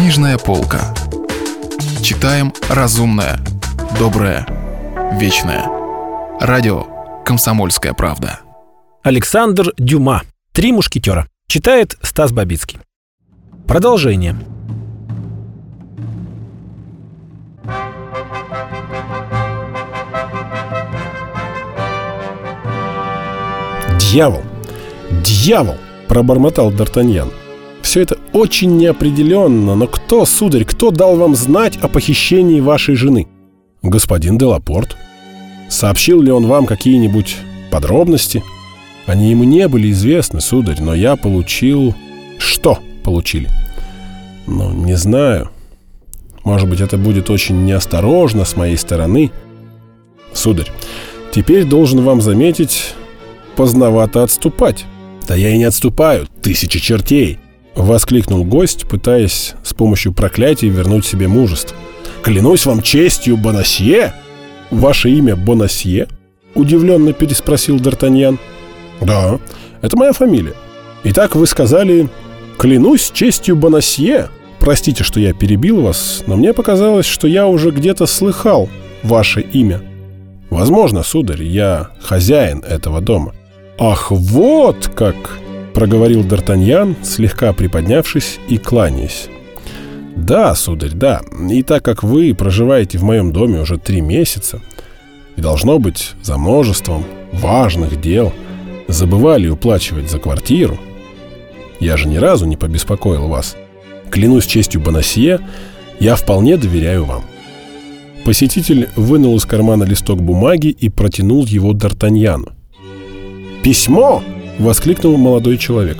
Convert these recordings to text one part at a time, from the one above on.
Книжная полка. Читаем разумное, доброе, вечное. Радио «Комсомольская правда». Александр Дюма. «Три мушкетера». Читает Стас Бабицкий. Продолжение. «Дьявол! Дьявол!» – пробормотал Д'Артаньян. «Все это очень неопределенно, но кто, сударь, кто дал вам знать о похищении вашей жены?» «Господин Делапорт. Сообщил ли он вам какие-нибудь подробности?» «Они ему не были известны, сударь, но я получил...» «Что получили?» «Ну, не знаю. Может быть, это будет очень неосторожно с моей стороны?» «Сударь, теперь должен вам заметить, поздновато отступать. Да я и не отступаю, тысячи чертей. Воскликнул гость, пытаясь с помощью проклятий вернуть себе мужество. Клянусь вам честью, Бонасье! Ваше имя Бонасье? Удивленно переспросил Д'Артаньян. Да, это моя фамилия. Итак, вы сказали «Клянусь честью Бонасье». Простите, что я перебил вас, но мне показалось, что я уже где-то слыхал ваше имя. Возможно, сударь, я хозяин этого дома. «Ах, вот как!» — проговорил Д'Артаньян, слегка приподнявшись и кланяясь. «Да, сударь, да. И так как вы проживаете в моем доме уже три месяца, и должно быть за множеством важных дел забывали уплачивать за квартиру, я же ни разу не побеспокоил вас. Клянусь честью Бонасье, я вполне доверяю вам». Посетитель вынул из кармана листок бумаги и протянул его Д'Артаньяну. «Письмо!» — воскликнул молодой человек.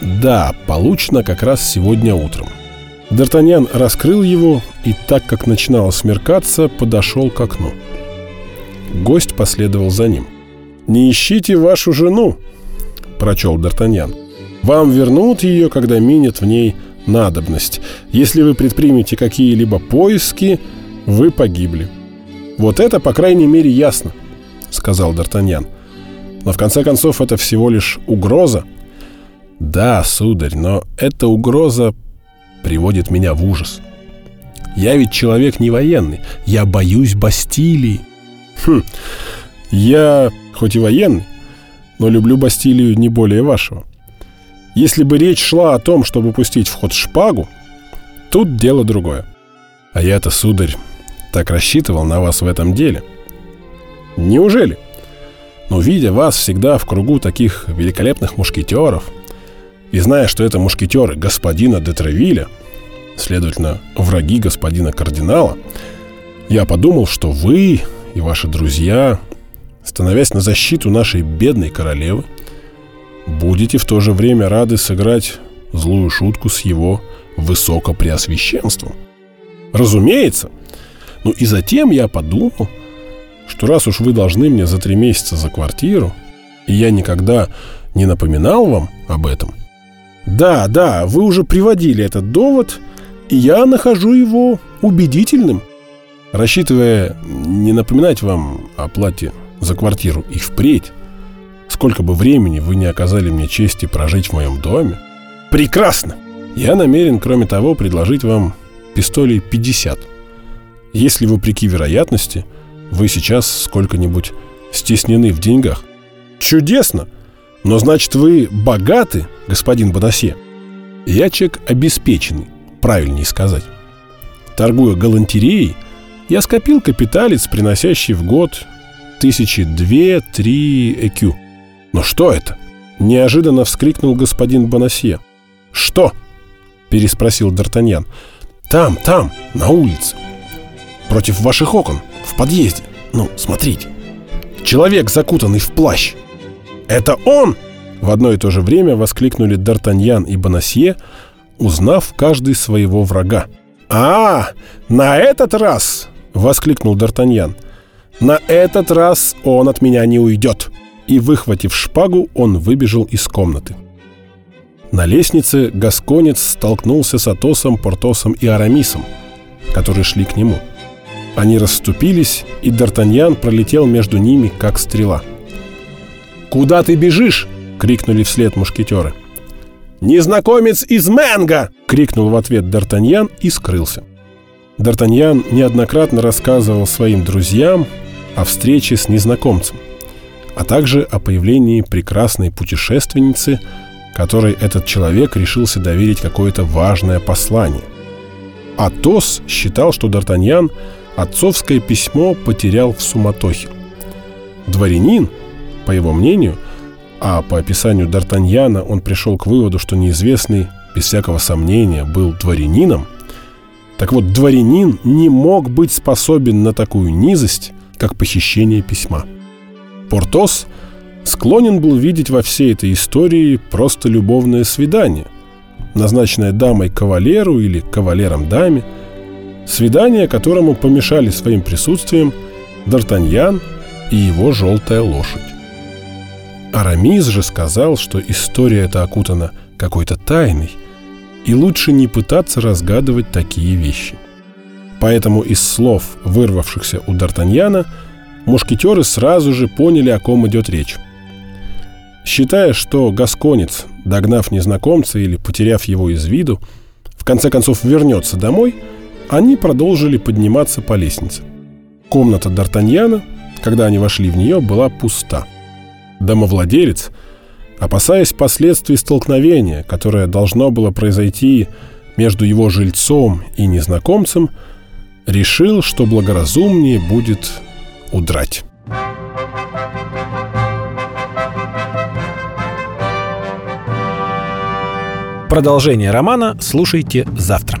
«Да, получено как раз сегодня утром». Д'Артаньян раскрыл его и, так как начинало смеркаться, подошел к окну. Гость последовал за ним. «Не ищите вашу жену!» — прочел Д'Артаньян. «Вам вернут ее, когда минет в ней надобность. Если вы предпримете какие-либо поиски, вы погибли». «Вот это, по крайней мере, ясно», — сказал Д'Артаньян. — но в конце концов это всего лишь угроза. Да, сударь, но эта угроза приводит меня в ужас. Я ведь человек не военный. Я боюсь Бастилии. Хм, я хоть и военный, но люблю Бастилию не более вашего. Если бы речь шла о том, чтобы пустить в ход шпагу, тут дело другое. А я-то, сударь, так рассчитывал на вас в этом деле. Неужели? — но видя вас всегда в кругу таких великолепных мушкетеров, и зная, что это мушкетеры господина де Тревиля, следовательно, враги господина кардинала, я подумал, что вы и ваши друзья, становясь на защиту нашей бедной королевы, будете в то же время рады сыграть злую шутку с его высокопреосвященством. Разумеется. Ну и затем я подумал, что раз уж вы должны мне за три месяца за квартиру, и я никогда не напоминал вам об этом, да, да, вы уже приводили этот довод, и я нахожу его убедительным. Рассчитывая не напоминать вам о плате за квартиру и впредь, сколько бы времени вы не оказали мне чести прожить в моем доме, прекрасно! Я намерен, кроме того, предложить вам пистолей 50. Если, вопреки вероятности, вы сейчас сколько-нибудь стеснены в деньгах. Чудесно! Но значит, вы богаты, господин Бонасье? Я человек обеспеченный, правильнее сказать. Торгуя галантереей, я скопил капиталец, приносящий в год тысячи две-три экю. Но что это? Неожиданно вскрикнул господин Бонасье. «Что?» – переспросил Д'Артаньян. «Там, там, на улице. Против ваших окон в подъезде. Ну, смотрите. Человек, закутанный в плащ. Это он! В одно и то же время воскликнули Д'Артаньян и Бонасье, узнав каждый своего врага. «А, на этот раз!» — воскликнул Д'Артаньян. «На этот раз он от меня не уйдет!» И, выхватив шпагу, он выбежал из комнаты. На лестнице Гасконец столкнулся с Атосом, Портосом и Арамисом, которые шли к нему — они расступились, и Д'Артаньян пролетел между ними, как стрела. «Куда ты бежишь?» — крикнули вслед мушкетеры. «Незнакомец из Мэнга!» — крикнул в ответ Д'Артаньян и скрылся. Д'Артаньян неоднократно рассказывал своим друзьям о встрече с незнакомцем, а также о появлении прекрасной путешественницы, которой этот человек решился доверить какое-то важное послание. Атос считал, что Д'Артаньян отцовское письмо потерял в суматохе. Дворянин, по его мнению, а по описанию Д'Артаньяна он пришел к выводу, что неизвестный, без всякого сомнения, был дворянином, так вот, дворянин не мог быть способен на такую низость, как похищение письма. Портос склонен был видеть во всей этой истории просто любовное свидание, назначенное дамой кавалеру или кавалером даме, свидание, которому помешали своим присутствием Д'Артаньян и его желтая лошадь. Арамис же сказал, что история эта окутана какой-то тайной – и лучше не пытаться разгадывать такие вещи. Поэтому из слов, вырвавшихся у Д'Артаньяна, мушкетеры сразу же поняли, о ком идет речь. Считая, что гасконец, догнав незнакомца или потеряв его из виду, в конце концов вернется домой, они продолжили подниматься по лестнице. Комната Д'Артаньяна, когда они вошли в нее, была пуста. Домовладелец – опасаясь последствий столкновения, которое должно было произойти между его жильцом и незнакомцем, решил, что благоразумнее будет удрать. Продолжение романа слушайте завтра.